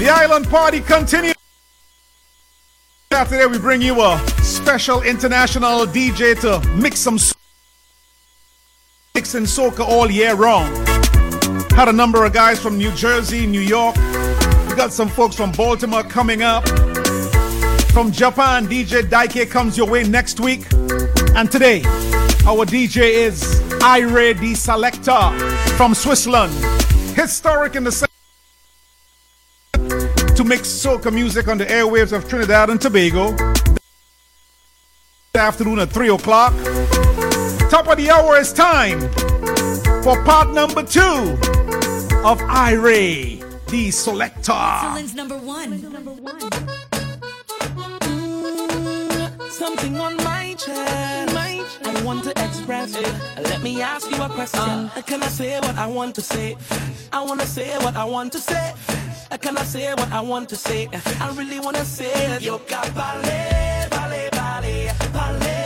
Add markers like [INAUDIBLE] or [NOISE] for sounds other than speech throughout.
The island party continues. Today we bring you a special international DJ to mix some mix and soca all year round. Had a number of guys from New Jersey, New York. We got some folks from Baltimore coming up. From Japan, DJ Daike comes your way next week. And today, our DJ is Irie the Selector from Switzerland. Historic in the to mix soca music on the airwaves of Trinidad and Tobago. Afternoon at 3 o'clock. Top of the hour is time for part number two of Irie, the Selector. Excellence number one. Number one. something on my chest. My chest. I want to express. It. Let me ask you a question. Uh, can I say what I want to say? I want to say what I want to say. I say what I want to say? I really want to say that you got ballet, ballet, ballet, ballet.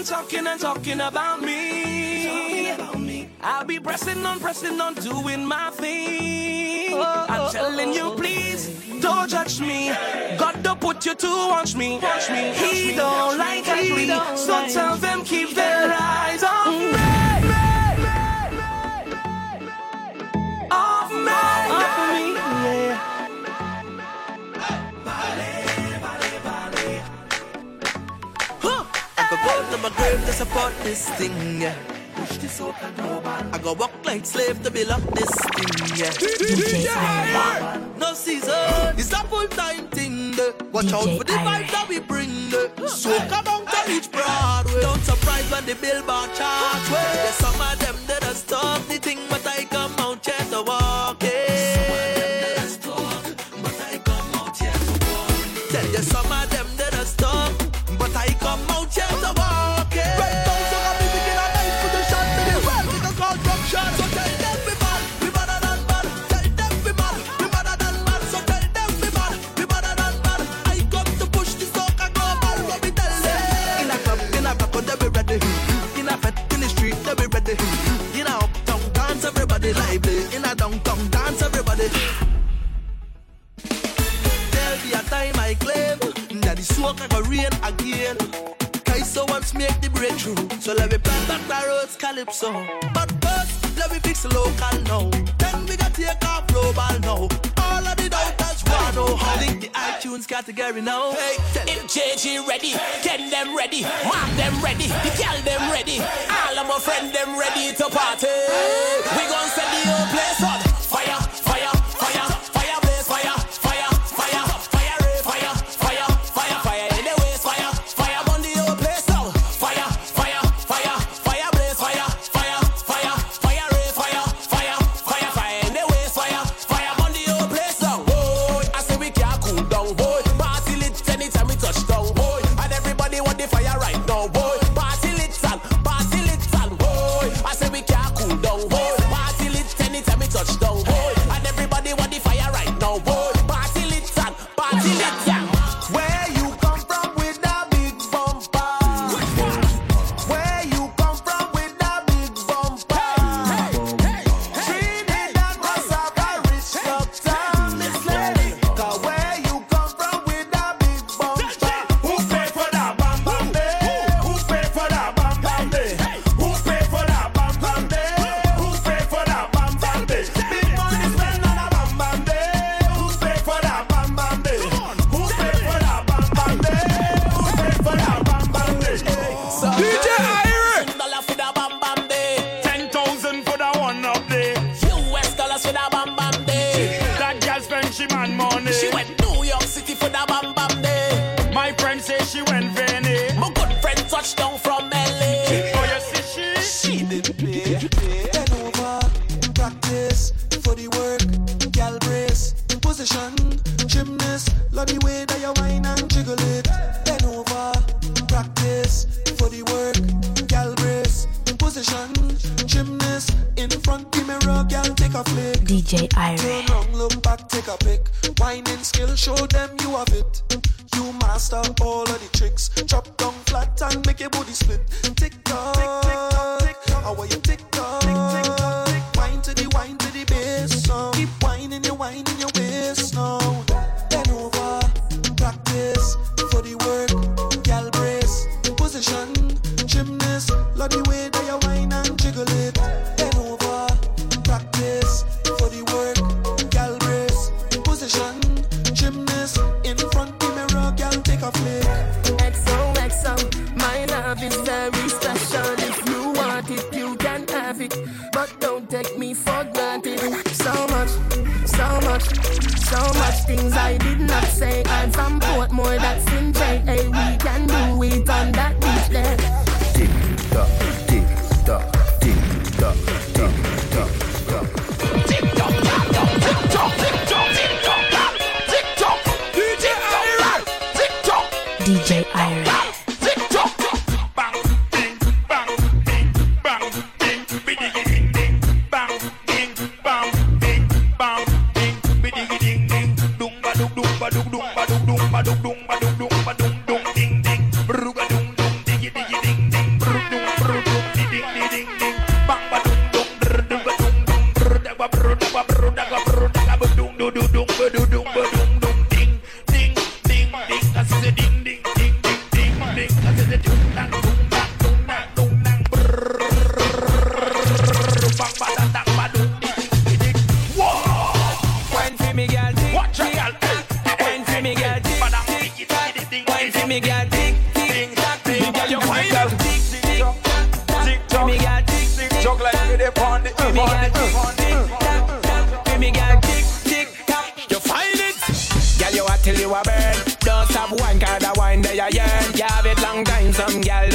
And talking and talking about me. I'll be pressing on, pressing on, doing my thing. Oh, I'm oh, telling you, oh, please don't judge me. God don't put you to watch me. Watch me. He don't like me, so tell them keep their eyes on me. My grave to support this thing, yeah. Push this out I go walk like slave to build up this thing, yeah. No season, it's a full time thing. Watch DJ out for the vibe that we bring. So come on to reach Broadway. Don't surprise when the billboard charts. There's some of them that are stop the thing, but I come out here to walk it. Tell smoke and go rain again. Kaiso wants make the breakthrough. So let me plant back the roads calypso. But first, let me fix local now. Then we got take off global now. All of the doubters want to how link the iTunes category now. Hey, if JG ready, get them ready, mark them ready, the girl them ready, all of my friends them ready to party. We gon' set the whole place on DJ Turn Irie. look back, take a pic. Whining skill, show them you have it. You master all of the tricks. Down flat and make your booty split. It. But don't take me for granted. So much, so much, so much things I did not say. I'm from Portmore, that's in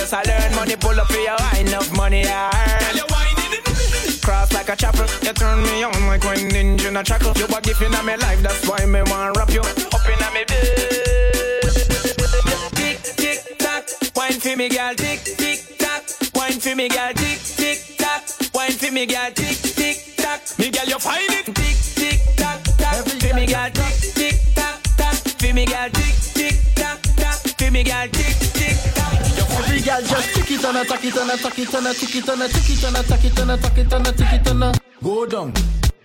just a learn. Money pull up for your wine, enough money I earn. Girl, you. Cross like a chopper, you turn me on like when ninja na chuckle. You a gift in my life, that's why me want rap you up in my bed. Tick tick tock, wine for me, girl. Tick tick tock, wine for me, girl. Tick tick tock, wine for me, girl. Tick tick tock, me girl, you find girl just tick it and a tack it and a tack it and a tick it and a tick it and a tack it and a tack it and a tick it and a go down,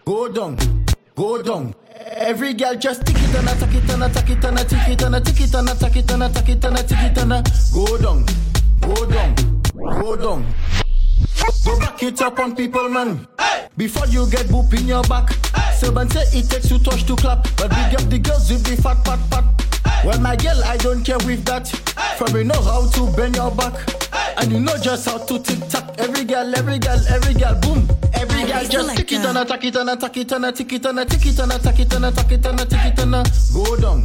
go down, go down. Every girl just tick it and a tack it and a tack it and a tick it and a tick it and a tack it and a tack it and a tick it and a go down, go down, go down. Go back it up on people, man. Before you get boop in your back. Seven say it takes two touch to clap, but big up the girls with the fat pat pat. Well, my girl, I don't care with that. For me know how to bend your back, and you know just how to tick tock. Every girl, every girl, every girl, boom. Every girl just tick it and a tack it and a tack it and a tick it and a tick it and a tack it and a tack it and a tick it and go down,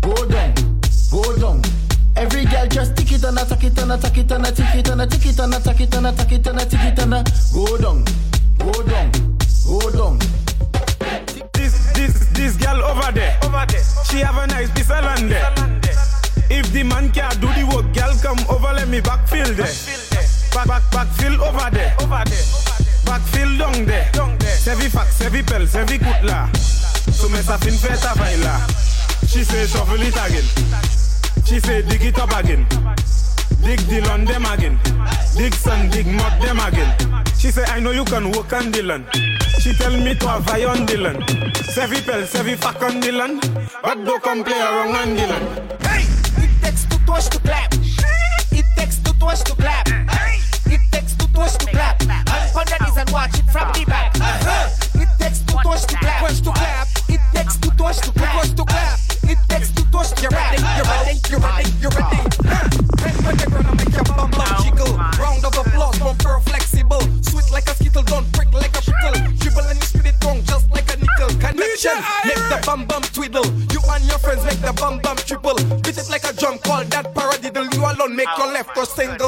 go down, go down. Every girl just tick it and a tack it and a tack it and a tick it and a tick it and a tack it and a tack it and a tick it and go down, go down, go down. This, girl over there, over there. She have a nice piece of land there. If the man can't do the work, girl come over, let me backfill there. Back, back, backfill over there, over there. Backfill down there, down there. Sevi fax, sevi pel, sevi kutla. So me sa fin feta baila. She say shuffle it again. She say dig it up again. Dig the land them again. Dig sun, dig mud them again. She say I know you can work on the land. She tell me to have eye on the land. Sevi pel, sevi fuck on Dylan. But don't come play around on the land. Hey! It takes two toes to clap. It takes two toes to clap. It takes two toes to clap. Up on the knees and watch it from the back. It takes two toes to clap. Toes to clap. los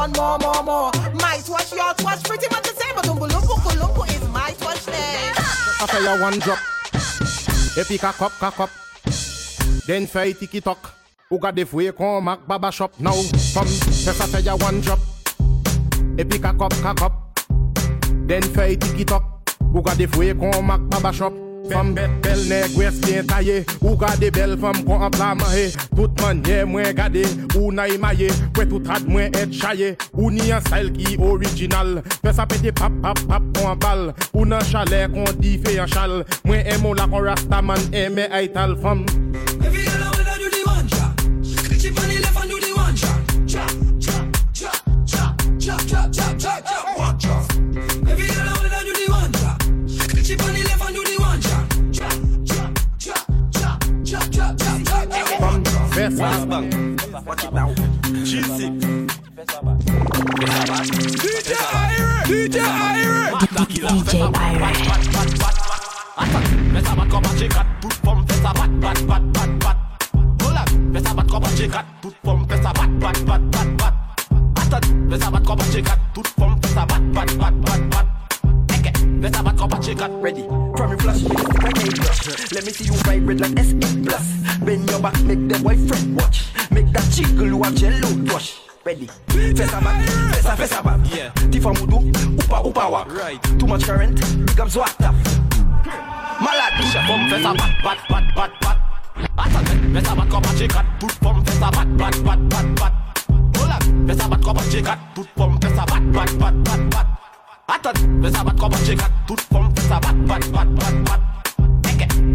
want more, more, more. My swatch, your swatch, pretty much the same, but Umbulumpu Kulumpu is my swatch name. After your one drop, if you cock up, cock up, then fight tiki talk. got the we come back baba shop now. From just after your one drop, if you cock up, cock up, then fight tiki talk. got the we come back baba shop. Fem bet bel neg wes gen taye Ou gade bel fem kon an pla mahe Tout manye mwen gade Ou na imaye Kwe tout rad mwen et chaye Ou ni an style ki orijinal Fes apete pap pap pap kon bal Ou nan chale kon di fe an chal Mwen emo la kon rastaman eme aital fem Every back, make the boyfriend watch. Make that chick who have jello wash. Ready. Fais ça back, fais ça. Yeah. Tifa moudou, upa upa wa. Right. Too much current, big up zwak tap. Malade, touche pomme, fais bat, bat. back, back, back, back. Attends, fais ça back comme un chicat. Touche bat, bat. ça back, back, back, back, back. Hola, fais ça back comme un bat, bat. pomme, fais ça back, back, back, back, back. Attends, fais ça back comme un chicat. Touche pomme.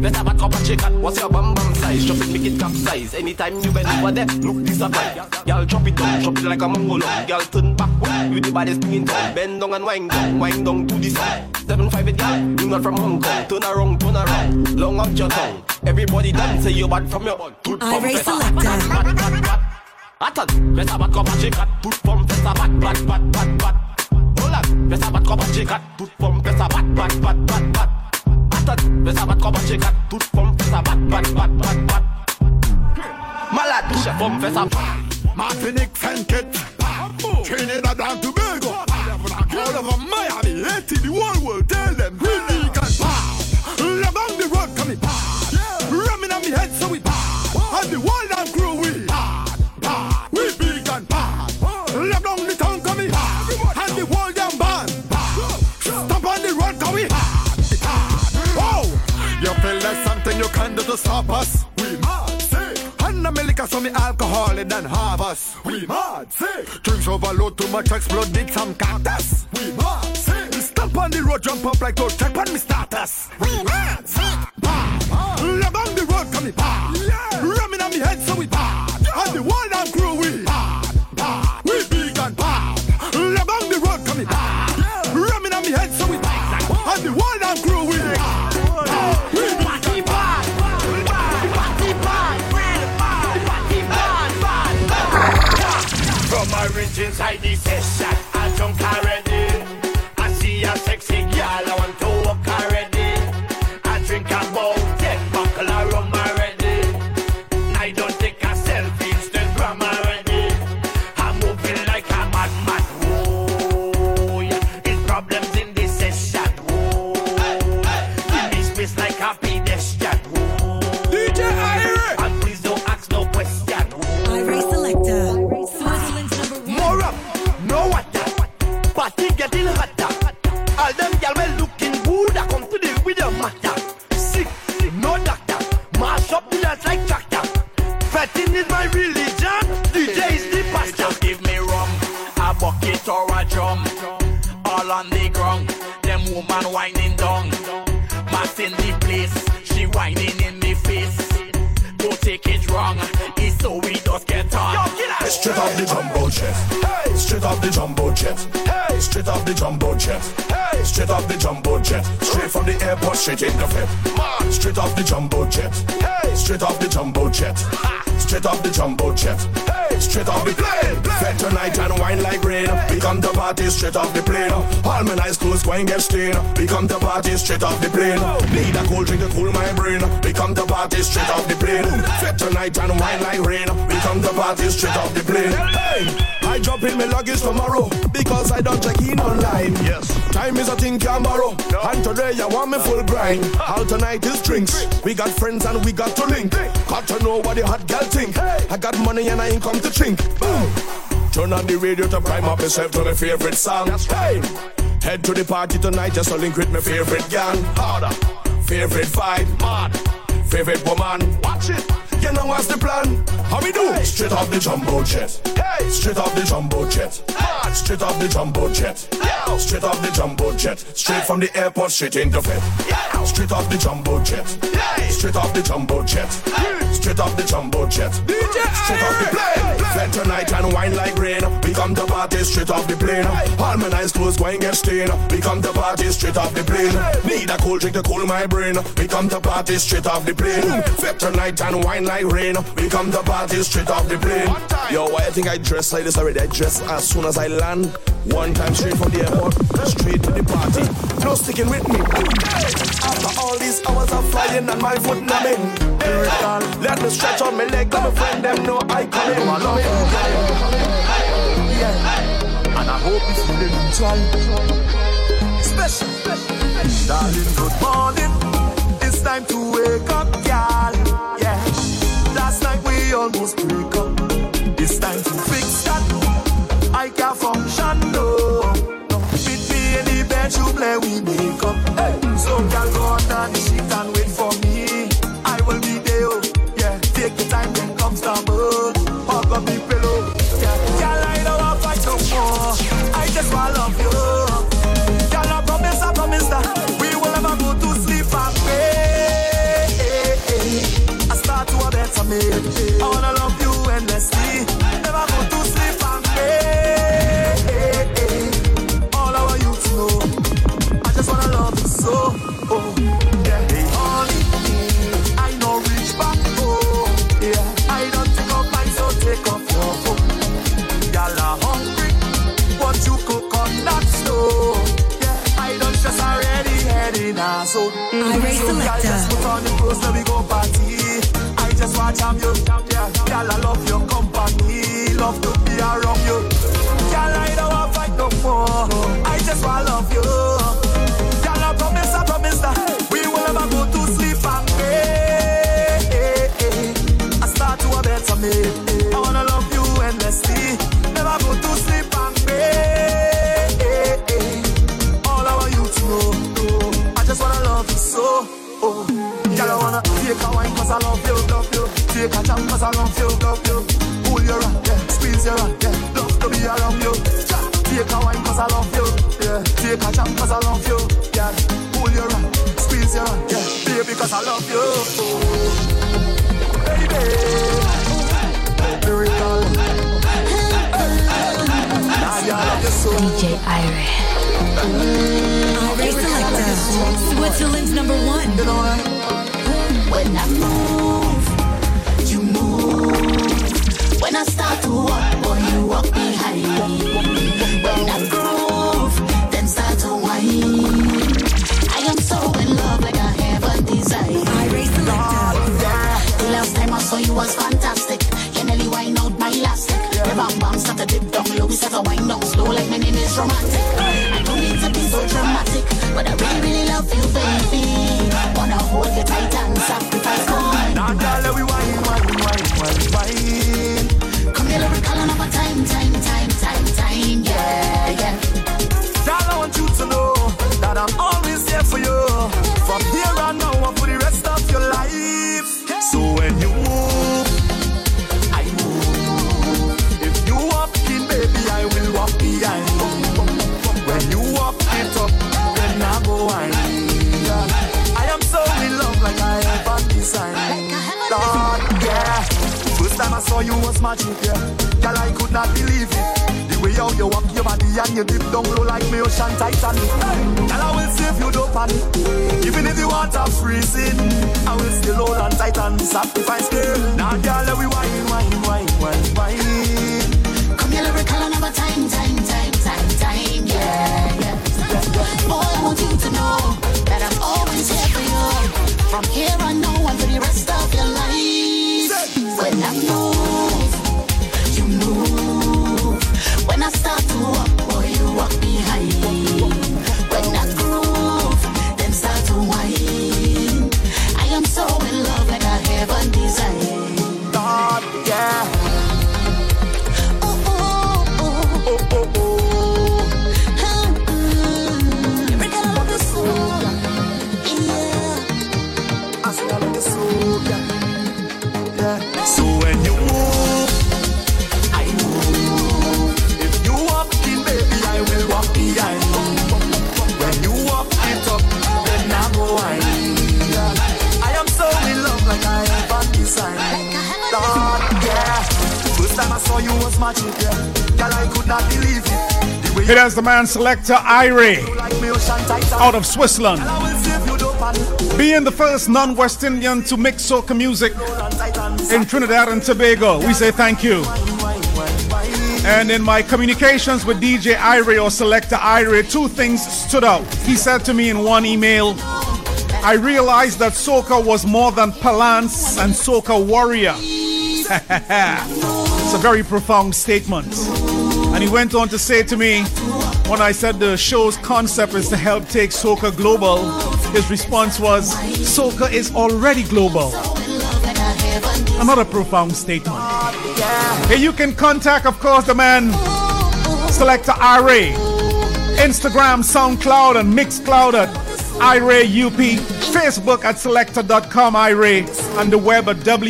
Fais ça bat comme un chicat. What's your bum bum size? Drop it, make it capsize. Anytime you bend over there, look disappointed. Girl, drop it down, drop it like a mongolo. Girl, turn back, you the baddest thing in town. Bend down and wind down, wind down to the side. Seven five it, girl, you not from Hong Kong. Turn around, turn around, long up your tongue. Everybody dance, say you bad from your butt. Tout I forme raise fait ça selector. Attends, fais ça bat comme un chicat, toute forme fait ça bat, bat, bat, bat, bat. Hola, fais ça bat comme un chicat, toute forme fait ça bat, bat, bat, bat, bat. Attends, fais ça bat comme un chicat, toute forme fait ça bat, bat, bat, bat, bat. Malade, touche forme fait ça Martinique, Saint-Kitts, Trinidad and Tobago, all over Miami, Haiti, the whole world, to stop us? We mad, say. And I'm liquor, so me alcohol than have us. We mad, say. Drinks overload too much, explode, dig some cactus. We mad, say. Stop on the road, jump up like those, check on me status. We mad, say. Bad. Along the road, come me bad. Straight off the jumbo jet. Hey, straight off the jumbo jet. Hey, straight off the jumbo jet. Hey, straight off the jumbo jet. Straight from the airport, straight in the fit. Straight off the jumbo jet. Hey, straight off the jumbo jet. Straight off the jumbo jet. Hey, straight off the plane. Fed tonight and wine like rain. We come to party straight off the plane. All my nice clothes going get stained. We come to party straight off the plane. Need a cold drink to cool my brain. We come to party straight off the plane. Fed tonight and wine like rain. We come to party straight off the plane. Hey, I drop in my luggage tomorrow because I don't check in online. Yes, time is a thing can borrow. And today I want me full grind. All tonight is drinks. We got friends and we got to link. Got to know what the hot girl think. I got money and I ain't come to chink. Boom. Turn on the radio to prime up yourself to my favorite song. Hey, head to the party tonight just to link with my favorite gang. Harder, favorite vibe, mad, favorite woman. Watch it. You know what's the plan? How we do? Straight off the jumbo jet. Hey, straight off the jumbo jet. Mad. Straight off the jumbo jet. Yeah. Straight off the jumbo jet. Straight from the airport, straight into bed. Yeah. Straight off the jumbo jet. Yeah. Straight off the jumbo jet. Straight off the jumbo jet. DJ Straight off the plane. Fed tonight and wine like rain. We come to party straight off the plane. All my nice clothes going get stained. We come to party straight off the plane. Need a cold drink to cool my brain. We come to party straight off the plane. Fed tonight and wine like rain. We come to party straight off the plane. Yo, why you think I dress like this already? I dress as soon as I land. One time straight from the airport, straight to the party. No sticking with me. After all these hours of flying and my foot numbing. Let me stretch on my leg, let my friend them know I come in. Yeah. And I hope you feel the mutual. Special. Darling, good morning. It's time to wake up, almost So, just on me go party. I just watch I'm you. Y'all I love your company, love to be around you. Y'all I don't want fight no more. I just want love you. Take a 'cause I love you, love you. Pull your hand, yeah. Squeeze your hand, yeah. Love to be around you. Take a wine 'cause I love you, yeah. Take a 'cause I love you, yeah. Pull your hand, squeeze your hand, yeah. Baby, 'cause I love you. Baby. Miracle. Nah, yeah, I love you so. DJ. Irie Selector. Switzerland's number one. When I move, When I start to walk, boy, you walk behind. me. When I groove, then start to whine. I am so in love, like I haven't designed. The The last time I saw you was fantastic. You nearly wind out my elastic. The bam bam start to dip down low, we start to wind down slow, like my name is romantic. Ocean Titanic. Hey, girl, I will save you, don't panic. Even if you want to freezing, I will still hold on tight and sacrifice. Now, girl, let we wine, wine, wine, wine, wine. Come here, lyrical, and have a time, time, time, time, time, yeah, yeah. Boy, I want you to know that I'm always here for you. From here on the man selector Irie out of Switzerland. Being the first non-West Indian to mix soca music in Trinidad and Tobago, we say thank you. And in my communications with DJ Irie or Selector Irie, two things stood out. He said to me in one email, I realized that soca was more than palance and soca warrior. [LAUGHS] it's a very profound statement. And he went on to say to me, when I said the show's concept is to help take soca global, his response was, Soca is already global. Another profound statement. Hey, you can contact, of course, the man, Selector Irie. Instagram, SoundCloud, and Mixcloud at Irie UP. Facebook at selector.com Irie. And the web at www.irie.ch.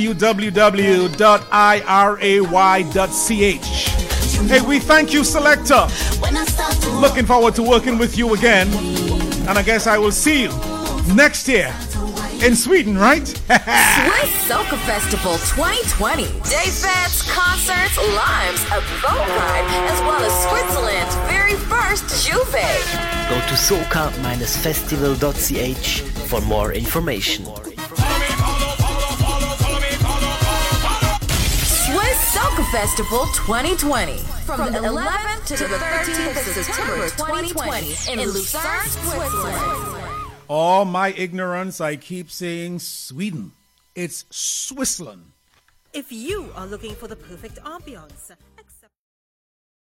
Hey, we thank you, Selector. Looking forward to working with you again. And I guess I will see you next year in Sweden, right? [LAUGHS] Swiss Soca Festival 2020. Day fets, concerts, limes, a boat ride, as well as Switzerland's very first J'ouvert. Go to soca-festival.ch for more information. Soca Festival 2020. From, the 11th to the 13th of September 2020 in Lucerne, Switzerland. All my ignorance, I keep saying Sweden. It's Switzerland. If you are looking for the perfect ambiance,